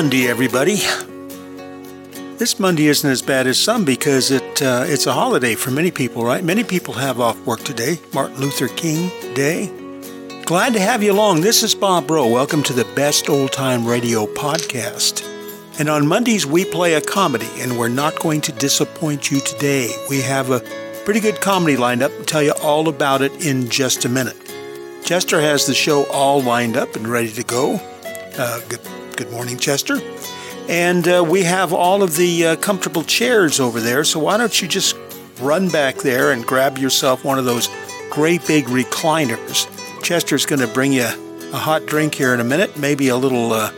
Monday, everybody. This Monday isn't as bad as some because it uh, it's a holiday for many people, right? Many people have off work today, Martin Luther King Day. Glad to have you along. This is Bob Rowe. Welcome to the Best Old Time Radio podcast. And on Mondays, we play a comedy, and we're not going to disappoint you today. We have a pretty good comedy lined up. I'll tell you all about it in just a minute. Chester has the show all lined up and ready to go. Uh, good, morning, Chester. And uh, we have all of the uh, comfortable chairs over there, so why don't you just run back there and grab yourself one of those great big recliners Chester's going to bring you a hot drink here in a minute, maybe a little, uh,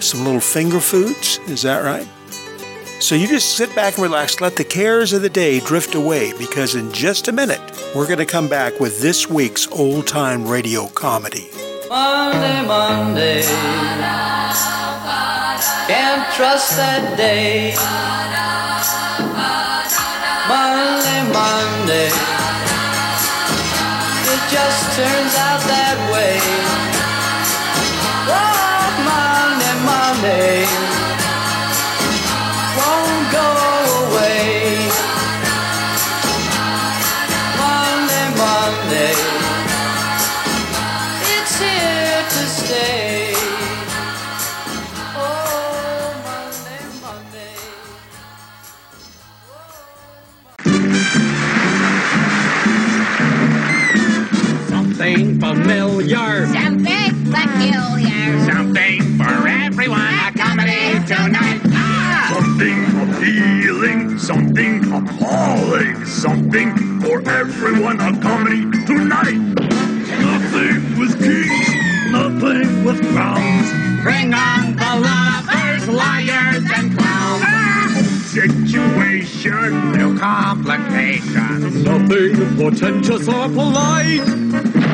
some little finger foods. Is that right? So you just sit back and relax, let the cares of the day drift away, because in just a minute, we're going to come back with this week's old time radio comedy. Monday, Monday. Can't trust that day. Monday, Monday It just turns something for everyone. A comedy tonight. Nothing with kings, nothing with crowns. Bring on the lovers, liars, and clowns. Situation, No complications. Nothing portentous or polite.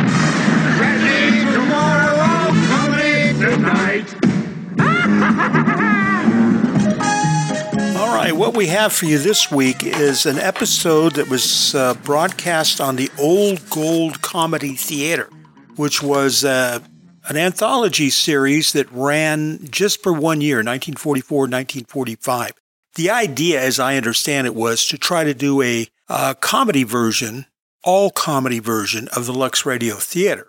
What we have for you this week is an episode that was uh, broadcast on the Old Gold Comedy Theater, which was uh, an anthology series that ran just for one year, 1944 1945. The idea, as I understand it, was to try to do a uh, comedy version, all comedy version of the Lux Radio Theater.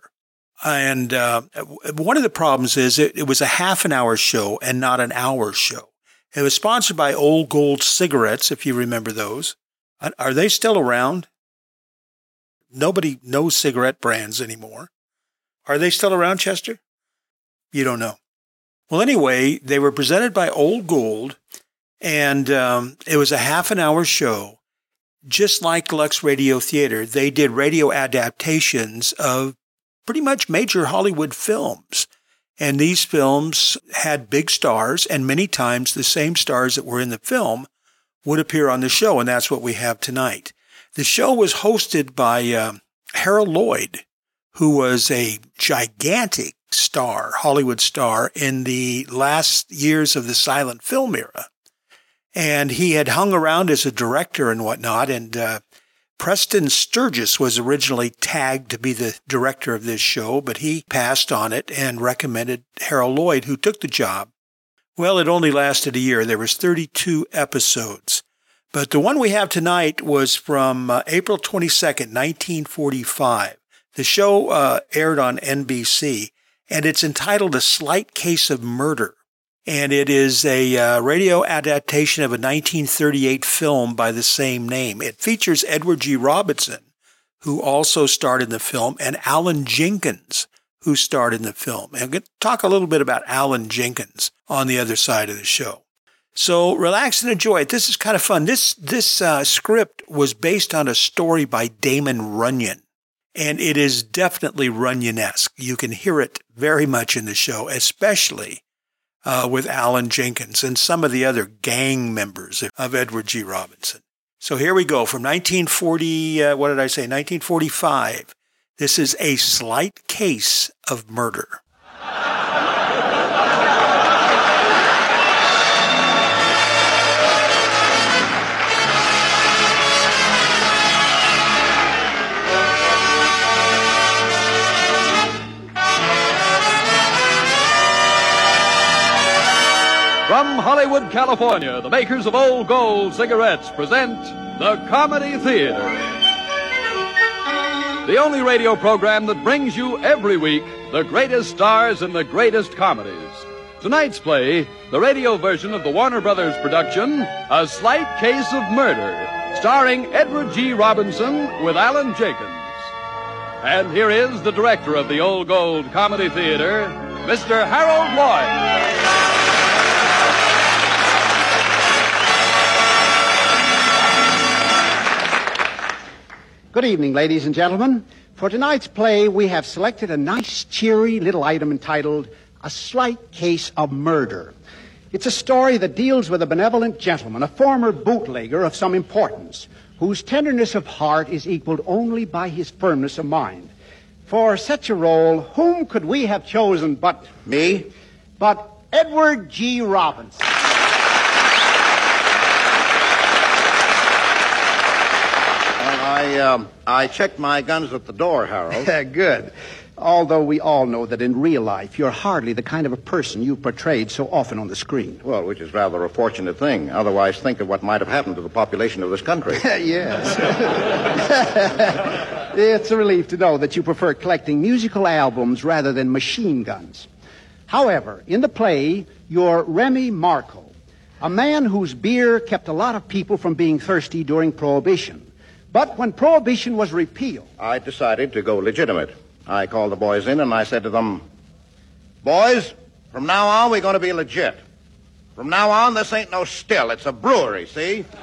And uh, one of the problems is it, it was a half an hour show and not an hour show. It was sponsored by Old Gold Cigarettes, if you remember those. Are- they still around? Nobody knows cigarette brands anymore. Are they still around, Chester? You don't know. Well, anyway, they were presented by Old Gold, and um, it was a half an hour show. Just like Lux Radio Theater, they did radio adaptations of pretty much major Hollywood films. And these films had big stars, and many times the same stars that were in the film would appear on the show, and that's what we have tonight. The show was hosted by um Harold Lloyd, who was a gigantic star, Hollywood star, in the last years of the silent film era. And he had hung around as a director and whatnot, and uh, Preston Sturges was originally tagged to be the director of this show, but he passed on it and recommended Harold Lloyd, who took the job. Well, it only lasted a year. There was 32 episodes. But the one we have tonight was from uh, April 22nd, 1945. The show uh, aired on NBC, and it's entitled A Slight Case of Murder. And it is a uh, radio adaptation of a 1938 film by the same name. It features Edward G. Robinson, who also starred in the film, and Allen Jenkins, who starred in the film. And I'm going to talk a little bit about Allen Jenkins on the other side of the show. So relax and enjoy it. This is kind of fun. This this uh, script was based on a story by Damon Runyon, and it is definitely Runyon-esque. You can hear it very much in the show, especially uh, with Allen Jenkins and some of the other gang members of, Edward G. Robinson. So here we go from 1940. Uh, what did I say? 1945. This is a slight case of murder. Hollywood, California, the makers of Old Gold cigarettes present the Comedy Theater. The only radio program that brings you every week the greatest stars and the greatest comedies. Tonight's play, the radio version of the Warner Brothers production, A Slight Case of Murder, starring Edward G. Robinson with Allen Jenkins. And here is the director of the Old Gold Comedy Theater, Mr. Harold Lloyd. Good evening, ladies and gentlemen. For tonight's play, we have selected a nice, cheery little item entitled A Slight Case of Murder. It's a story that deals with a benevolent gentleman, a former bootlegger of some importance, whose tenderness of heart is equaled only by his firmness of mind. For such a role, whom could we have chosen but Me? but Edward G. Robinson? Well, I, um, I checked my guns at the door, Harold. Good. Although we all know that in real life, you're hardly the kind of a person you've portrayed so often on the screen. well, which is rather a fortunate thing. Otherwise, think of what might have happened to the population of this country. yes. it's a relief to know that you prefer collecting musical albums rather than machine guns. However, in the play, you're Remy Marco, a man whose beer kept a lot of people from being thirsty during Prohibition. But when Prohibition was repealed, I decided to go legitimate. I called the boys in and I said to them, Boys, from now on, we're going to be legit. From now on, this ain't no still. It's a brewery, see? it's going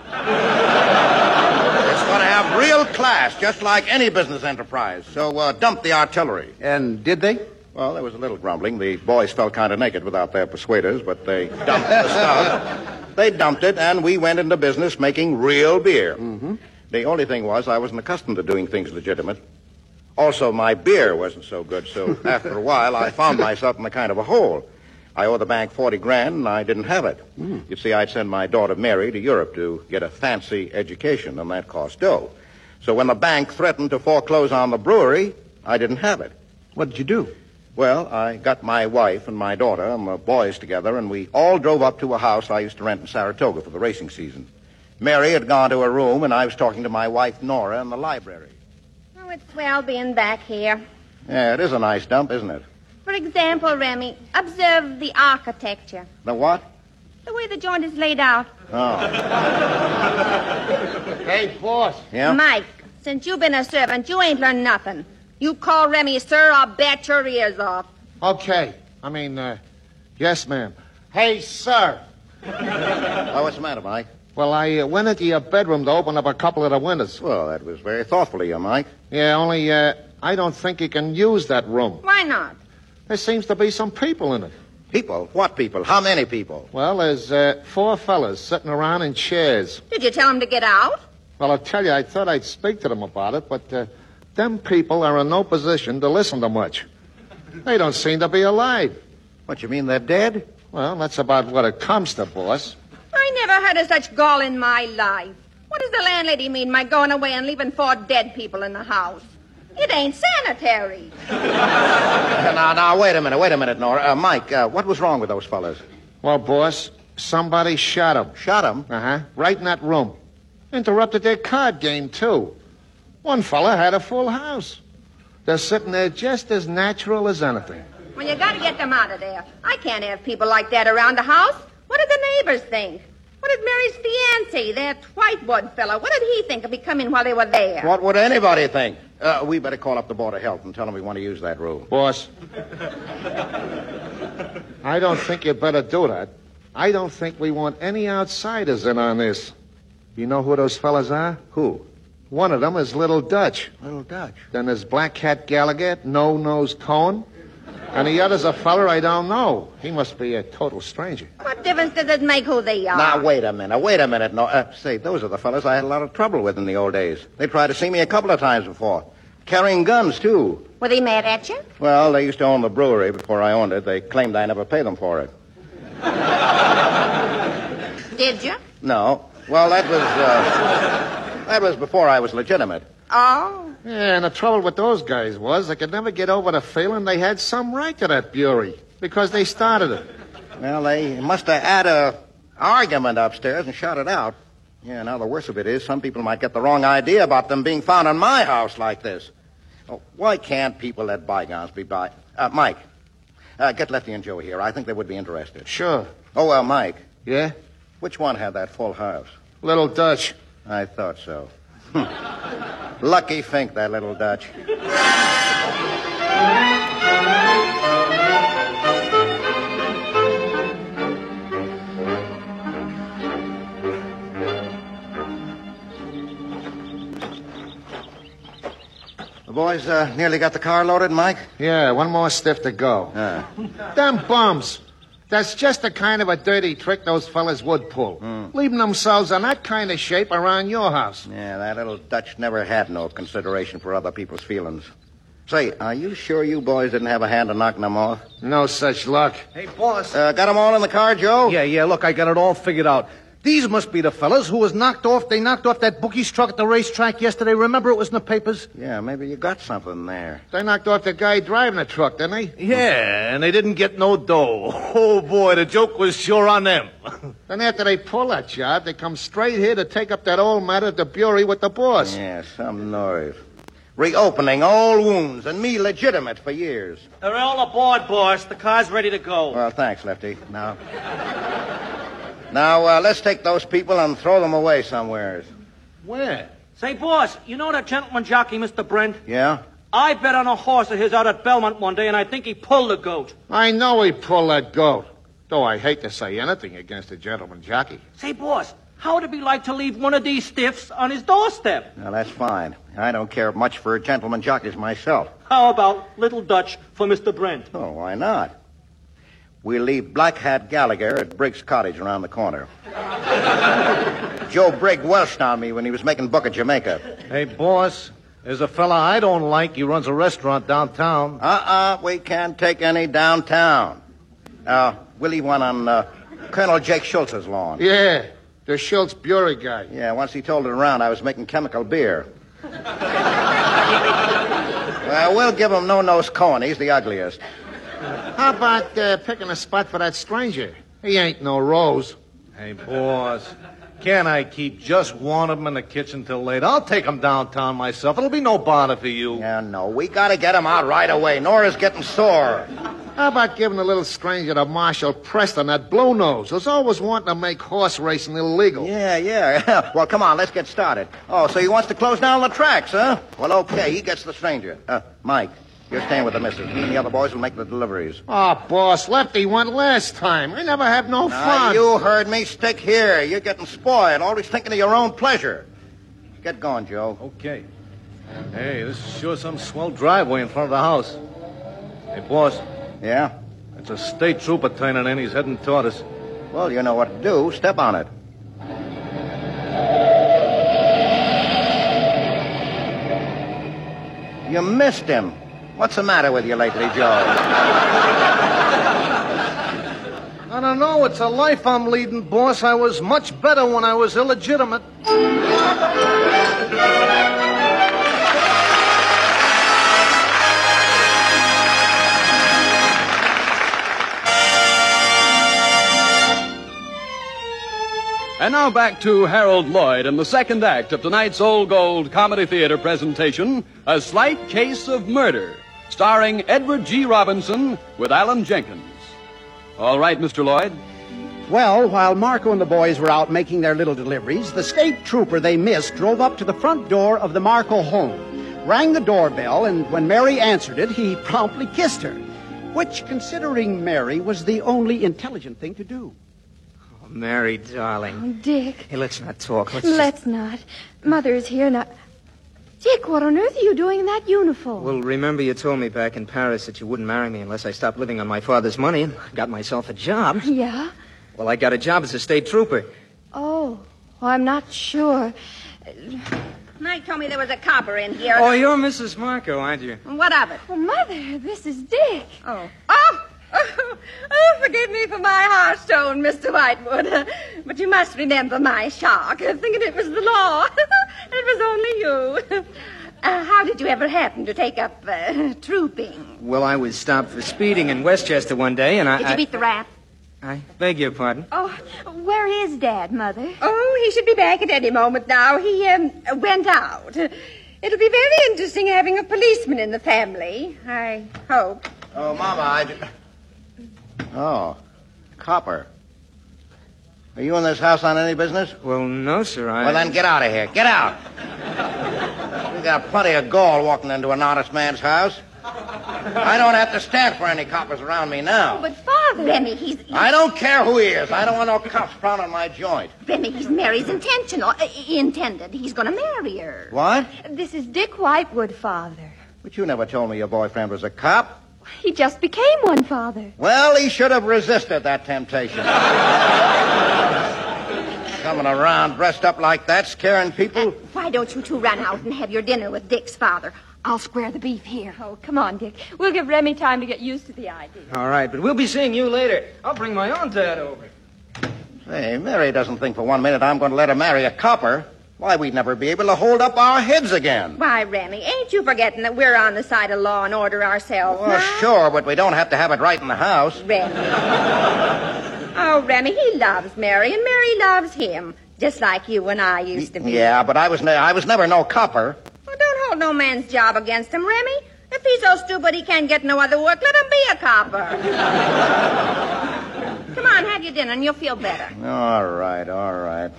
to have real class, just like any business enterprise. So uh, dump the artillery. and did they? Well, there was a little grumbling. The boys felt kind of naked without their persuaders, but they dumped the stuff. They dumped it, and we went into business making real beer. Mm-hmm. The only thing was, I wasn't accustomed to doing things legitimate. Also, my beer wasn't so good, so after a while, I found myself in a kind of a hole. I owe the bank 40 grand, and I didn't have it. Hmm. You see, I'd send my daughter Mary to Europe to get a fancy education, and that cost dough. So when the bank threatened to foreclose on the brewery, I didn't have it. What did you do? Well, I got my wife and my daughter and the boys together, and we all drove up to a house I used to rent in Saratoga for the racing season. Mary had gone to her room, and I was talking to my wife Nora in the library. Oh, it's swell being back here. Yeah, it is a nice dump, isn't it? For example, Remy, observe the architecture. The what? The way the joint is laid out. Oh, Hey, boss. yeah. Mike, since you've been a servant, you ain't learned nothing. You call Remy sir, I'll bet your ears off. Okay. I mean, uh, yes, ma'am. Hey, sir. Oh, what's the matter, Mike? Well, I uh, went into your bedroom to open up a couple of the windows. Well, that was very thoughtful of you, Mike. Yeah, only uh, I don't think you can use that room. Why not? There seems to be some people in it. People? What people? How many people? Well, there's uh, four fellas sitting around in chairs. Did you tell them to get out? Well, I'll tell you, I thought I'd speak to them about it, but uh, them people are in no position to listen to much. They don't seem to be alive. What, you mean they're dead? Well, that's about what it comes to, boss. I never heard of such gall in my life. What does the landlady mean by going away and leaving four dead people in the house? It ain't sanitary. now, now, wait a minute, wait a minute, Nora. Uh, Mike, uh, what was wrong with those fellas? Well, boss, somebody shot them. Shot them? Uh huh. Right in that room. Interrupted their card game, too. One fella had a full house. They're sitting there just as natural as anything. Well, you gotta get them out of there. I can't have people like that around the house. What did the neighbors think? What did Mary's fiancé, that white Whitewood fellow, what did he think of me coming while they were there? What would anybody think? Uh, we better call up the Board of Health and tell them we want to use that room. Boss, I don't think you'd better do that. I don't think we want any outsiders in on this. You know who those fellas are? Who? One of them is Little Dutch. Little Dutch. Then there's Black Cat Gallagher, No Nose Cohen. And the other's a feller I don't know. He must be a total stranger. What difference does it make who they are? Now, wait a minute, wait a minute. No, uh, say, those are the fellas I had a lot of trouble with in the old days. They tried to see me a couple of times before. Carrying guns, too. Were they mad at you? Well, they used to own the brewery before I owned it. They claimed I never paid them for it. Did you? No. Well, that was, uh, that was before I was legitimate. Oh. Yeah, and the trouble with those guys was they could never get over the feeling they had some right to that brewery because they started it. Well, they must have had a argument upstairs and shut it out. Yeah, now the worst of it is some people might get the wrong idea about them being found in my house like this. Oh, why can't people let bygones be by? Uh, Mike, uh, get Lefty and Joe here. I think they would be interested. Sure. Oh, well, Mike, Yeah? which one had that full house? Little Dutch. I thought so. Lucky Fink, that little Dutch. The boys uh, nearly got the car loaded, Mike? Yeah, one more stiff to go. Uh, Them bums. That's just the kind of a dirty trick those fellas would pull. Leaving themselves in that kind of shape around your house. yeah, that little Dutch never had no consideration for other people's feelings. Say, are you sure you boys didn't have a hand in knocking them off? No such luck. Hey, boss. Uh, got them all in the car, Joe? Yeah, yeah, look, I got it all figured out. These must be the fellas who was knocked off. They knocked off that bookie's truck at the racetrack yesterday. Remember it was in the papers? Yeah, maybe you got something there. They knocked off the guy driving the truck, didn't they? Yeah, and they didn't get no dough. Oh, boy, the joke was sure on them. Then after they pull that job, they come straight here to take up that old matter to Bury with the boss. Yeah, some nerve. Reopening all wounds, and me legitimate for years. They're all aboard, boss. The car's ready to go. Well, thanks, Lefty. Now, now uh, let's take those people and throw them away somewheres. Where? Say, boss, you know that gentleman jockey, Mr. Brent? Yeah? I bet on a horse of his out at Belmont one day, and I think he pulled the goat. I know he pulled that goat. Though I hate to say anything against a gentleman jockey. Say, boss, how would it be like to leave one of these stiffs on his doorstep? Now, that's fine. I don't care much for gentleman jockeys myself. How about Little Dutch for Mr. Brent? Oh, why not? We'll leave Black Hat Gallagher at Briggs' cottage around the corner. Joe Brigg welched on me when he was making book at Jamaica. Hey, boss, there's a fella I don't like. He runs a restaurant downtown. Uh-uh, we can't take any downtown. Uh, we'll leave one on uh, Colonel Jake Schultz's lawn. Yeah, the Schultz Bury guy. Yeah, once he told it around, I was making chemical beer. well, we'll give him no-nose Cohen. He's the ugliest. How about uh, picking a spot for that stranger? He ain't no rose. Hey, boss, can't I keep just one of them in the kitchen till late? I'll take them downtown myself. It'll be no bother for you. Yeah, no, we gotta get him out right away. Nora's getting sore. How about giving the little stranger to Marshal Preston, that blue nose, who's always wanting to make horse racing illegal? Yeah, yeah. well, come on, let's get started. Oh, so he wants to close down the tracks, huh? Well, okay, he gets the stranger. Uh, Mike, you're staying with the missus. Me and the other boys will make the deliveries. Oh, boss, Lefty went last time. I never have no Now, fun. you heard me. Stick here. You're getting spoiled, always thinking of your own pleasure. Get going, Joe. Okay. Hey, this is sure some swell driveway in front of the house. Hey, boss, Yeah? it's a state trooper turning in. He's heading toward us. Well, you know what to do. Step on it. You missed him. What's the matter with you lately, Joe? I don't know. It's a life I'm leading, boss. I was much better when I was illegitimate. And now back to Harold Lloyd and the second act of tonight's Old Gold Comedy Theater presentation, A Slight Case of Murder, starring Edward G. Robinson with Allen Jenkins. All right, Mr. Lloyd. Well, while Marco and the boys were out making their little deliveries, the state trooper they missed drove up to the front door of the Marco home, rang the doorbell, and when Mary answered it, he promptly kissed her, which, considering Mary, was the only intelligent thing to do. Oh, Mary, darling. Oh, Dick, Hey, let's not talk. Let's, let's not. Mother's here now. Dick, what on earth are you doing in that uniform? Well, remember you told me back in Paris that you wouldn't marry me unless I stopped living on my father's money and got myself a job. Yeah? Well, I got a job as a state trooper. Oh, well, I'm not sure. Mike told me there was a copper in here. Oh, you're Mrs. Marco, aren't you? What of it? Oh, Mother, this is Dick. Oh. Oh! Oh, forgive me for my harsh tone, Mr. Whitewood. But you must remember my shock, thinking it was the law. it was only you. Uh, how did you ever happen to take up uh, trooping? Well, I was stopped for speeding in Westchester one day, and I. Did I- you beat the rap? I beg your pardon. Oh, where is Dad, Mother? Oh, he should be back at any moment now. He um, went out. It'll be very interesting having a policeman in the family. I hope. Oh, Mama, I. ju- Oh, Copper. Are you in this house on any business? Well, no, sir. I. Well, then get out of here. Get out. We got plenty of gall walking into an honest man's house. I don't have to stand for any coppers around me now. Oh, but Father, Remy, he's I don't care who he is. I don't want no cops prowling my joint. Remy, he's Mary's intentional, uh, intended. He's going to marry her. What? This is Dick Whitewood, Father. But you never told me your boyfriend was a cop. He just became one, Father. Well, he should have resisted that temptation. Coming around dressed up like that, scaring people. Uh, why don't you two run out and have your dinner with Dick's father? I'll square the beef here. Oh, come on, Dick. We'll give Remy time to get used to the idea. All right, but we'll be seeing you later. I'll bring my own dad over. Hey, Mary doesn't think for one minute I'm going to let her marry a copper. Why, we'd never be able to hold up our heads again. Why, Remy, ain't you forgetting that we're on the side of law and order ourselves Well, now? sure, but we don't have to have it right in the house. Remy. oh, Remy, he loves Mary, and Mary loves him, just like you and I used to be. Yeah, but I was ne- I was never no copper. Well, don't hold no man's job against him, Remy. If he's so stupid he can't get no other work, let him be a copper. Come on, have your dinner, and you'll feel better. All right, all right.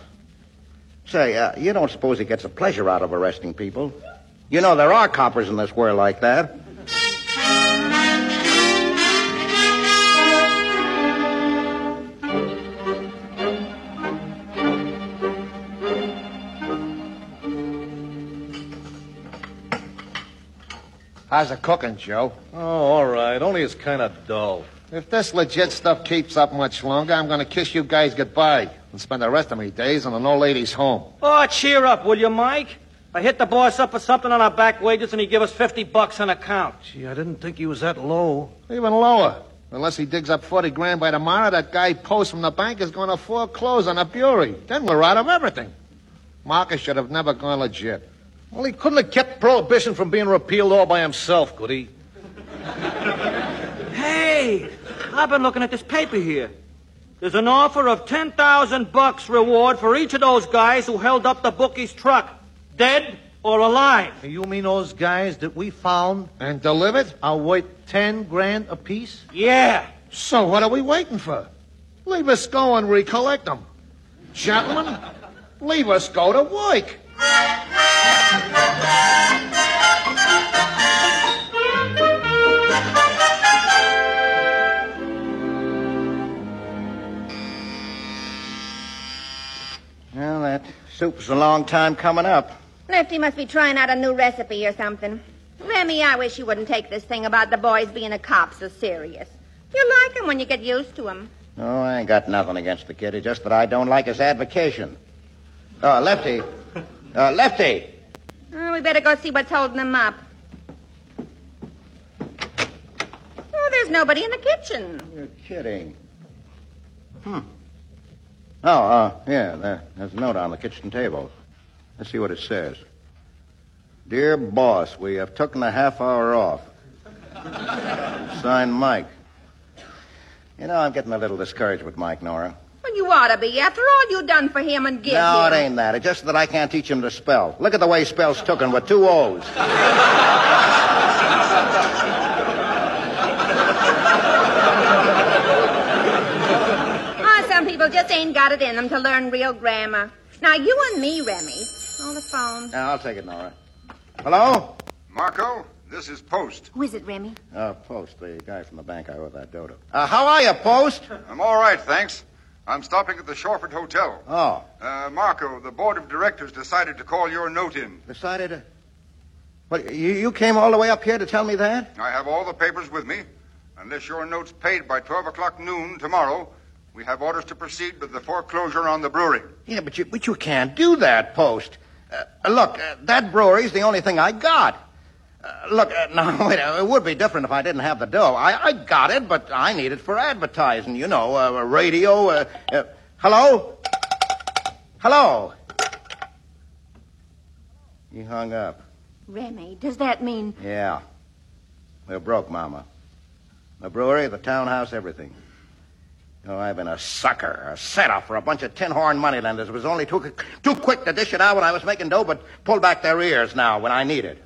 Say, uh, you don't suppose he gets a pleasure out of arresting people? You know there are coppers in this world like that. How's the cooking, Joe? Oh, all right. Only it's kind of dull. If this legit stuff keeps up much longer, I'm going to kiss you guys goodbye and spend the rest of my days in an old lady's home. Oh, cheer up, will you, Mike? I hit the boss up for something on our back wages, and he give us 50 bucks on account. Gee, I didn't think he was that low. Even lower. Unless he digs up 40 grand by tomorrow, that guy Post from the bank is going to foreclose on a Bury. Then we're out of everything. Marcus should have never gone legit. Well, he couldn't have kept prohibition from being repealed all by himself, could he? Hey, I've been looking at this paper here. There's an offer of 10,000 bucks reward for each of those guys who held up the bookie's truck, dead or alive. You mean those guys that we found And delivered? are worth ten grand apiece? Yeah. So what are we waiting for? Leave us go and recollect them. Gentlemen, leave us go to work. That soup's a long time coming up. Lefty must be trying out a new recipe or something. Remy, I wish you wouldn't take this thing about the boys being a cop so serious. You like 'em when you get used to 'em. Oh, I ain't got nothing against the kid. It's just that I don't like his advocation. Uh, Lefty. Uh, Lefty. Oh, we better go see what's holding them up. Oh, there's nobody in the kitchen. You're kidding. Hmm. Oh, uh, yeah, there, there's a note on the kitchen table. Let's see what it says. Dear boss, we have taken a half hour off. Signed Mike. You know, I'm getting a little discouraged with Mike, Nora. Well, you ought to be. After all you done for him and give no, him. it ain't that. It's just that I can't teach him to spell. Look at the way he spells tooken with two O's. Ah, some people just ain't got it in them to learn real grammar. Now, you and me, Remy. On the phone. Now, I'll take it, Nora. Hello? Marco, this is Post. Who is it, Remy? Uh, Post, the guy from the bank I owe that dough to. Uh, how are you, Post? I'm all right, thanks. I'm stopping at the Shoreford Hotel. Oh, Uh, Marco, the board of directors decided to call your note in. decided to... What, you, you came all the way up here to tell me that? I have all the papers with me. Unless your note's paid by 12 o'clock noon tomorrow, we have orders to proceed with the foreclosure on the brewery. Yeah, but you, but you can't do that, Post. Uh, look, uh, that brewery's the only thing I got. Uh, look, uh, now, wait, uh, it would be different if I didn't have the dough. I, I got it, but I need it for advertising, you know, uh, radio. Uh, uh, hello? Hello? You hung up. Remy, does that mean. Yeah. We're broke, Mama. The brewery, the townhouse, everything. Oh, I've been a sucker, a setup for a bunch of tin horn moneylenders. It was only too, too quick to dish it out when I was making dough, but pull back their ears now when I need it.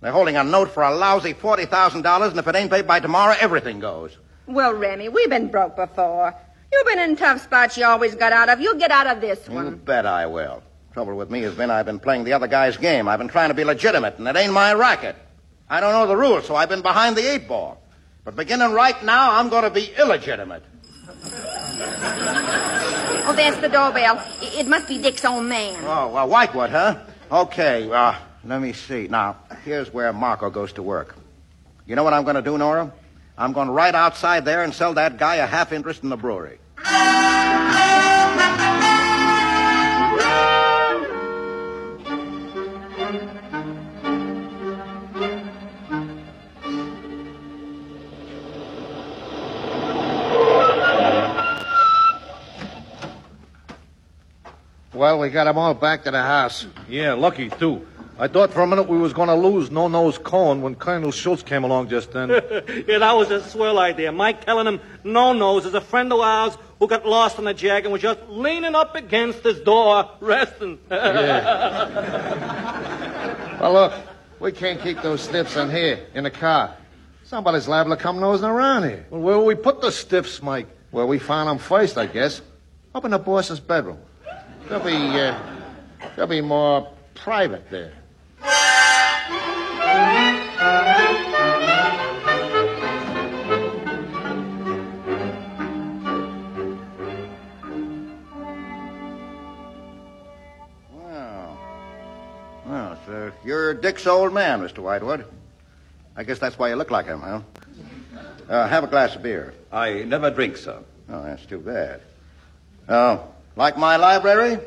They're holding a note for a lousy $40,000, and if it ain't paid by tomorrow, everything goes. Well, Remy, we've been broke before. You've been in tough spots you always got out of. You'll get out of this one. You bet I will. Trouble with me has been I've been playing the other guy's game. I've been trying to be legitimate, and it ain't my racket. I don't know the rules, so I've been behind the eight ball. But beginning right now, I'm going to be illegitimate. Oh, that's the doorbell. It must be Dick's own man. Oh, well, Whitewood, huh? Okay, uh, let me see. Now, here's where Marco goes to work. You know what I'm going to do, Nora? I'm going right outside there and sell that guy a half interest in the brewery. Well, we got 'em all back to the house. Yeah, lucky, too. I thought for a minute we was going to lose No Nose Cohen when Colonel Schultz came along just then. yeah, that was a swell idea. Mike telling him No Nose is a friend of ours who got lost in the jag and was just leaning up against his door, resting. yeah. Well, look, we can't keep those stiffs in here, in the car. Somebody's liable to come nosing around here. Well, where will we put the stiffs, Mike? Where we found them first, I guess. Up in the boss's bedroom. They'll be, uh, they'll be more private there. Well, well, so you're Dick's old man, Mr. Whitewood. I guess that's why you look like him, huh? Uh, have a glass of beer. I never drink, sir. Oh, that's too bad. Oh, like my library?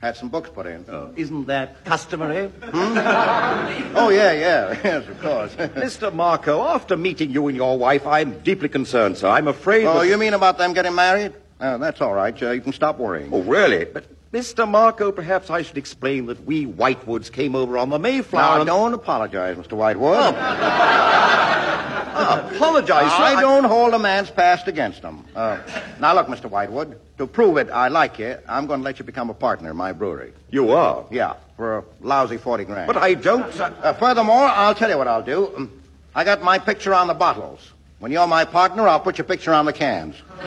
Had some books put in. Oh, isn't that customary? Oh, yeah, yeah. Yes, of course. Mr. Marco, after meeting you and your wife, I'm deeply concerned, sir. I'm afraid. Oh, that- you mean about them getting married? Oh, that's all right. Uh, you can stop worrying. Oh, really? But, Mr. Marco, perhaps I should explain that we Whitewoods came over on the Mayflower. Now, and- don't apologize, Mr. Whitewood. Ah, apologize, sir. I don't hold a man's past against him. Uh, now, look, Mr. Whitewood, to prove it, I like you, I'm going to let you become a partner in my brewery. You are? Yeah, for a lousy 40 grand. But I don't. Uh, furthermore, I'll tell you what I'll do. Um, I got my picture on the bottles. When you're my partner, I'll put your picture on the cans.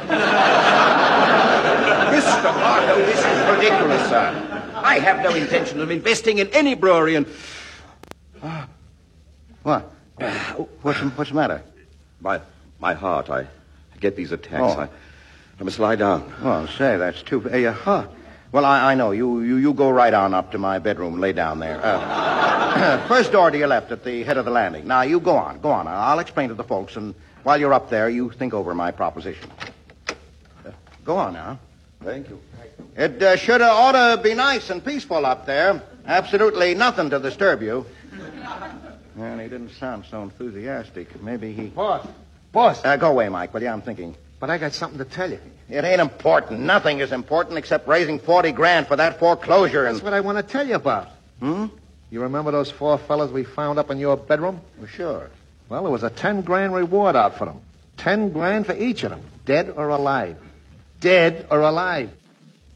Mr. Marco, this is ridiculous, sir. I have no intention of investing in any brewery and. What? What's, the- what's the matter? My, my heart, I get these attacks. Oh. I, I must lie down. Well, say, that's too... Uh, yeah, huh. Well, I, I know. You, you, you go right on up to my bedroom and lay down there. Uh, first door to your left at the head of the landing. Now, you go on, go on. I'll explain to the folks, and while you're up there, you think over my proposition. Uh, go on now. Thank you. It uh, should uh, ought to be nice and peaceful up there. Absolutely nothing to disturb you. Well, he didn't sound so enthusiastic. Maybe he... Boss, boss. Uh, go away, Mike, will you? I'm thinking. But I got something to tell you. It ain't important. Nothing is important except raising 40 grand for that foreclosure and... That's what I want to tell you about. Hmm? You remember those four fellas we found up in your bedroom? Well, sure. Well, there was a ten grand reward out for them. Ten grand for each of them, dead or alive. Dead or alive.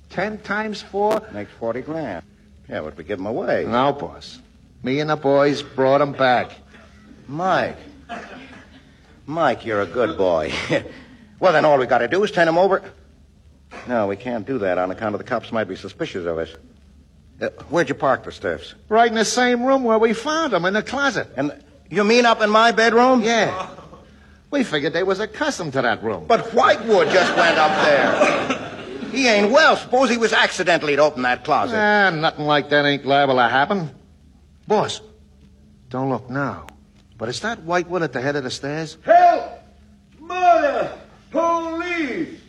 Ten times four. Makes 40 grand. Yeah, but we give them away. No, boss. Me and the boys brought them back. Mike. Mike, you're a good boy. well, then all we got to do is turn him over. No, we can't do that on account of the cops might be suspicious of us. Uh, where'd you park the stiffs? Right in the same room where we found them, in the closet. And you mean up in my bedroom? Yeah. We figured they was accustomed to that room. But Whitewood just went up there. he ain't well. Suppose he was accidentally to open that closet. Ah, nothing like that ain't liable to happen. Boss, don't look now. But is that Whitewood at the head of the stairs? Help! Murder! Police!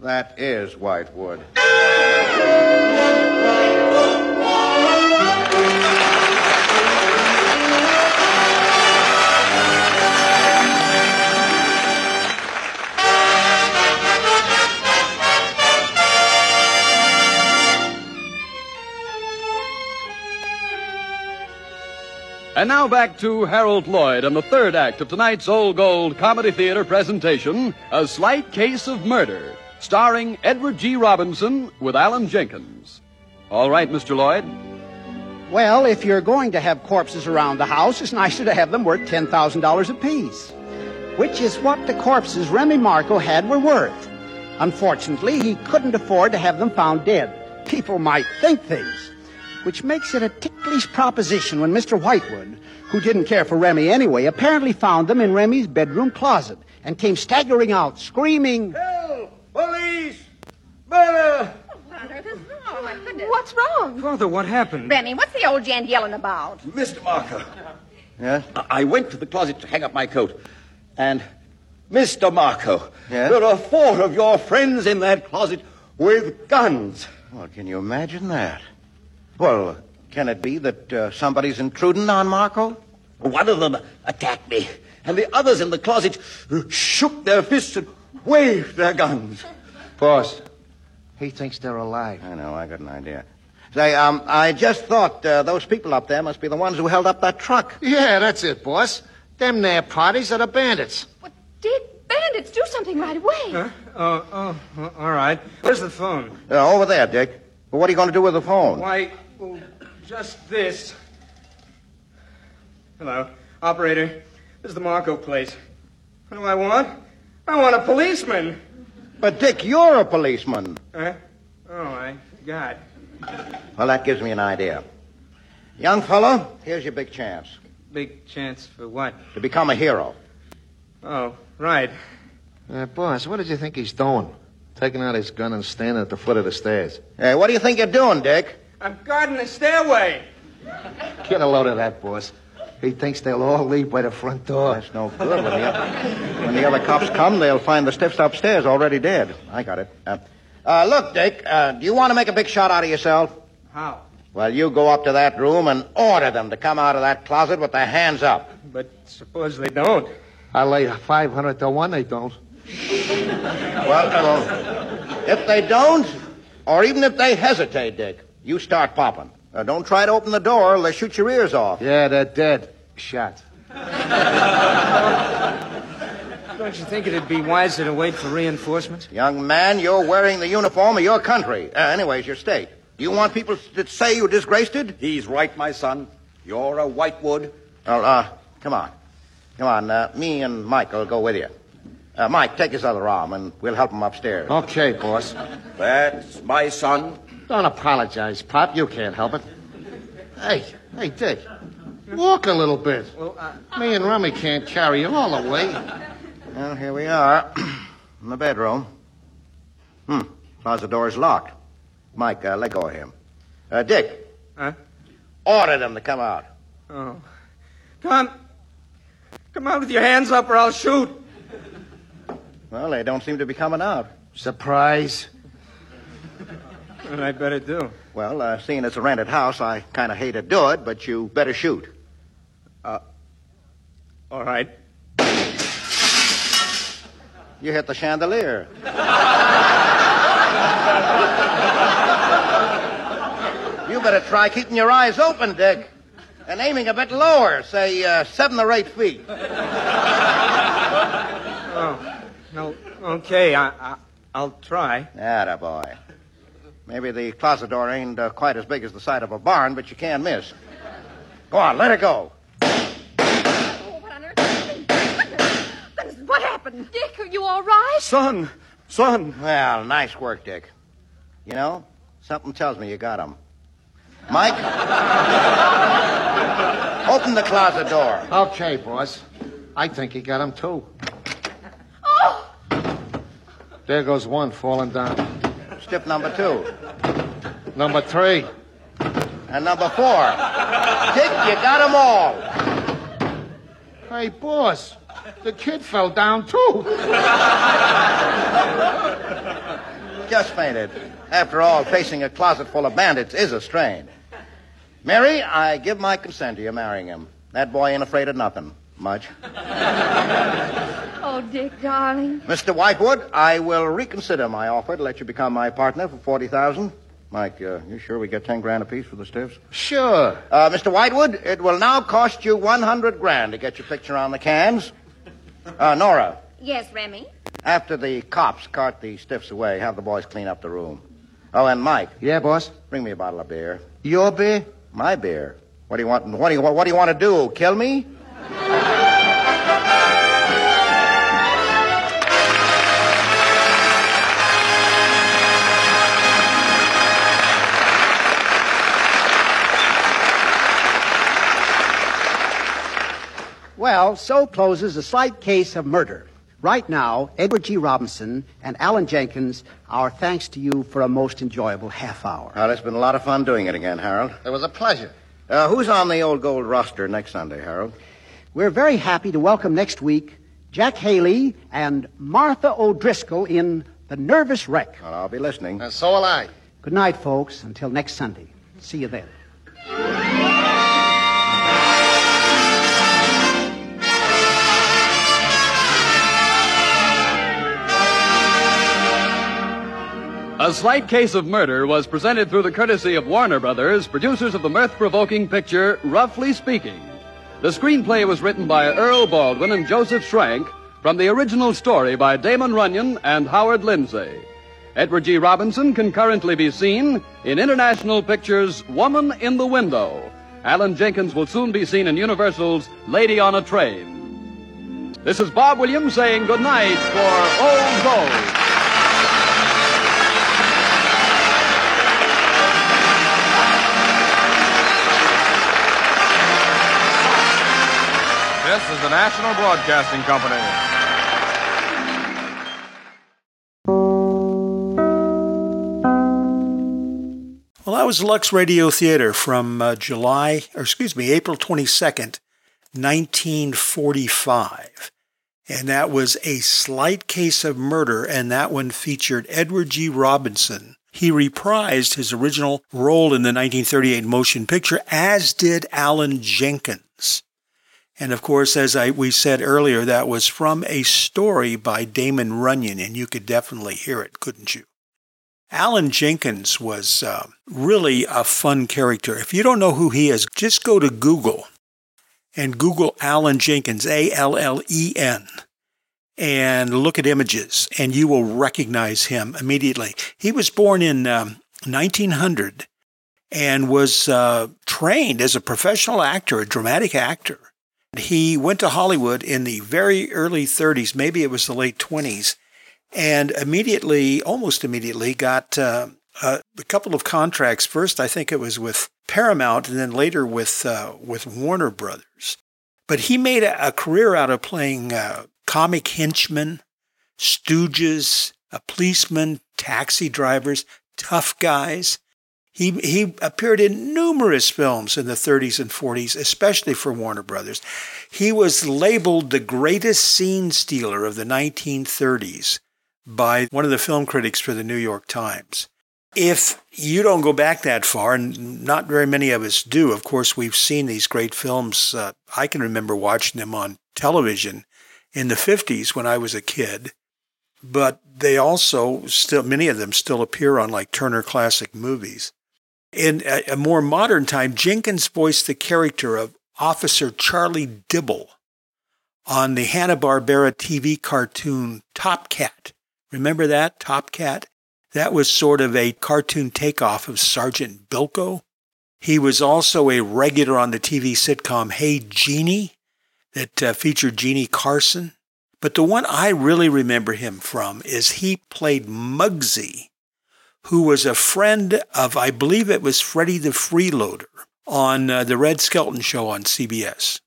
That is Whitewood. And now back to Harold Lloyd and the third act of tonight's Old Gold Comedy Theater presentation, A Slight Case of Murder, starring Edward G. Robinson with Allen Jenkins. All right, Mr. Lloyd. Well, if you're going to have corpses around the house, it's nicer to have them worth $10,000 apiece. Which is what the corpses Remy Marco had were worth. Unfortunately, he couldn't afford to have them found dead. People might think things. Which makes it a ticklish proposition when Mr. Whitewood, who didn't care for Remy anyway, apparently found them in Remy's bedroom closet and came staggering out, screaming, Help! Police! Better! Oh, my goodness. What's wrong? Father, what happened? Remy, what's the old gent yelling about? Mr. Marco, Yes? I went to the closet to hang up my coat, and Mr. Marco, Yes? there are four of your friends in that closet with guns. Well, can you imagine that? Well, can it be that uh, somebody's intruding on Marco? One of them attacked me, and the others in the closet shook their fists and waved their guns. Boss, he thinks they're alive. I know, I got an idea. Say, um, I just thought uh, those people up there must be the ones who held up that truck. Yeah, that's it, boss. Them there parties are the bandits. But, Dick, bandits, do something right away. Huh? Oh, oh, all right. Where's the phone? Uh, over there, Dick. But what are you going to do with the phone? Why, well, just this. Hello, operator. This is the Marco place. What do I want? I want a policeman. But, Dick, you're a policeman. Huh? Oh, I forgot. Well, that gives me an idea. Young fellow, here's your big chance Big chance for what? to become a hero. Oh, right. Uh, boss, what did you think he's doing? Taking out his gun and standing at the foot of the stairs. Hey, what do you think you're doing, Dick? I'm guarding the stairway. Get a load of that, boss. He thinks they'll all leave by the front door. That's no good. When the, other, when the other cops come, they'll find the stiffs upstairs already dead. I got it. Uh, uh, look, Dick, uh, do you want to make a big shot out of yourself? How? Well, you go up to that room and order them to come out of that closet with their hands up. But suppose they don't. I lay 500 to 1 they don't. Well, well, if they don't, or even if they hesitate, Dick, you start popping. Uh, don't try to open the door, or they'll shoot your ears off. Yeah, they're dead. Shot. Don't you think it'd be wiser to wait for reinforcements? Young man, you're wearing the uniform of your country. Uh, anyways, your state. Do you want people to say you disgraced it? He's right, my son. You're a Whitewood. Well, uh, come on. Come on, uh, me and Mike will go with you. Uh, Mike, take his other arm, and we'll help him upstairs. Okay, boss. That's my son. Don't apologize, Pop. You can't help it. Hey, hey, Dick. Walk a little bit. Well, uh, Me and Rummy can't carry you all the way. Well, here we are, in the bedroom. Hmm, closet door is locked. Mike, uh, let go of him. Uh, Dick. Huh? Order them to come out. Oh. Come on. Come on with your hands up or I'll shoot. Well, they don't seem to be coming out. Surprise. What I better do? Well, uh, seeing it's a rented house, I kind of hate to do it, but you better shoot. Uh, all right. You hit the chandelier. you better try keeping your eyes open, Dick, and aiming a bit lower, say uh, seven or eight feet. Oh, no. Okay, I, I, I'll try. Atta boy. Maybe the closet door ain't uh, quite as big as the side of a barn, but you can't miss. Go on, let it go. Oh, what on earth? Goodness, what happened? Dick, are you all right? Son, son. Well, nice work, Dick. You know, something tells me you got him. Mike, open the closet door. Okay, boss. I think he got him, too. Oh! There goes one falling down. Stiff number two. Number three. And number four. Dick, you got them all. Hey, boss. The kid fell down, too. Just fainted. After all, facing a closet full of bandits is a strain. Mary, I give my consent to your marrying him. That boy ain't afraid of nothing. Much. Oh, Dick, darling. Mr. Whitewood, I will reconsider my offer to let you become my partner for 40000 Mike, uh, you sure we get 10 grand apiece for the stiffs? Sure. Uh, Mr. Whitewood, it will now cost you 100 grand to get your picture on the cans. Uh, Nora, Yes, Remy. After the cops cart the stiffs away, have the boys clean up the room. Oh, and Mike. Yeah, boss? Bring me a bottle of beer. Your beer? My beer. What do you want? What do you, what do you want to do? Kill me? Well, so closes a slight case of murder. Right now, Edward G. Robinson and Allen Jenkins, our thanks to you for a most enjoyable half hour. Well, it's been a lot of fun doing it again, Harold. It was a pleasure. Uh, who's on the old gold roster next Sunday, Harold? We're very happy to welcome next week Jack Haley and Martha O'Driscoll in The Nervous Wreck. Well, I'll be listening. And so will I. Good night, folks. Until next Sunday. See you then. A Slight Case of Murder was presented through the courtesy of Warner Brothers, producers of the mirth provoking picture Roughly Speaking. The screenplay was written by Earl Baldwin and Joseph Schrank from the original story by Damon Runyon and Howard Lindsay. Edward G. Robinson can currently be seen in International Pictures' Woman in the Window. Allen Jenkins will soon be seen in Universal's Lady on a Train. This is Bob Williams saying goodnight for Old Gold. Is the National Broadcasting Company. Well, that was Lux Radio Theater from uh, July, or excuse me, April 22nd, 1945. And that was A Slight Case of Murder, and that one featured Edward G. Robinson. He reprised his original role in the 1938 motion picture, as did Allen Jenkins. And of course, as I, we said earlier, that was from a story by Damon Runyon, and you could definitely hear it, couldn't you? Allen Jenkins was uh, really a fun character. If you don't know who he is, just go to Google and Google Allen Jenkins, A L L E N, and look at images, and you will recognize him immediately. He was born in um, 1900 and was uh, trained as a professional actor, a dramatic actor. He went to Hollywood in the very early 30s, maybe it was the late 20s, and immediately, almost immediately, got uh, a, couple of contracts. First, I think it was with Paramount, and then later with uh, with Warner Brothers. But he made a, a career out of playing uh, comic henchmen, stooges, a policeman, taxi drivers, tough guys. He, he appeared in numerous films in the 30s and 40s, especially for Warner Brothers. He was labeled the greatest scene stealer of the 1930s by one of the film critics for the New York Times. If you don't go back that far, and not very many of us do, of course, we've seen these great films. Uh, I can remember watching them on television in the 50s when I was a kid, but they also still, many of them still appear on like Turner Classic Movies. In a, a more modern time, Jenkins voiced the character of Officer Charlie Dibble on the Hanna-Barbera TV cartoon Top Cat. Remember that, Top Cat? That was sort of a cartoon takeoff of Sergeant Bilko. He was also a regular on the TV sitcom Hey Jeannie that uh, featured Jeannie Carson. But the one I really remember him from is he played Muggsy, who was a friend of, I believe it was Freddie the Freeloader on uh, the Red Skelton show on CBS.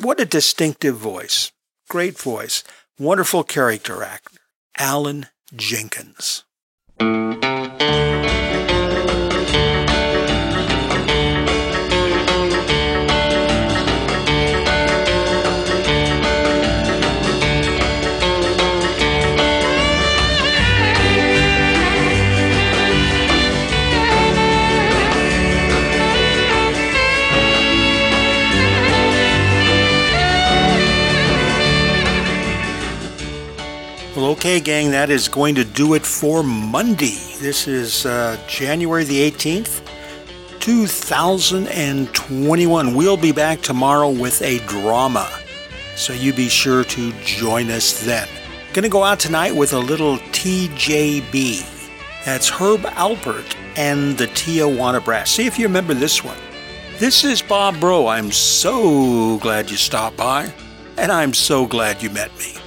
What a distinctive voice. Great voice. Wonderful character actor. Allen Jenkins. Okay, gang, that is going to do it for Monday. This is uh, January the 18th, 2021. We'll be back tomorrow with a drama, so you be sure to join us then. Gonna go out tonight with a little TJB. That's Herb Alpert and the Tijuana Brass. See if you remember this one. This is Bob Bro. I'm so glad you stopped by, and I'm so glad you met me.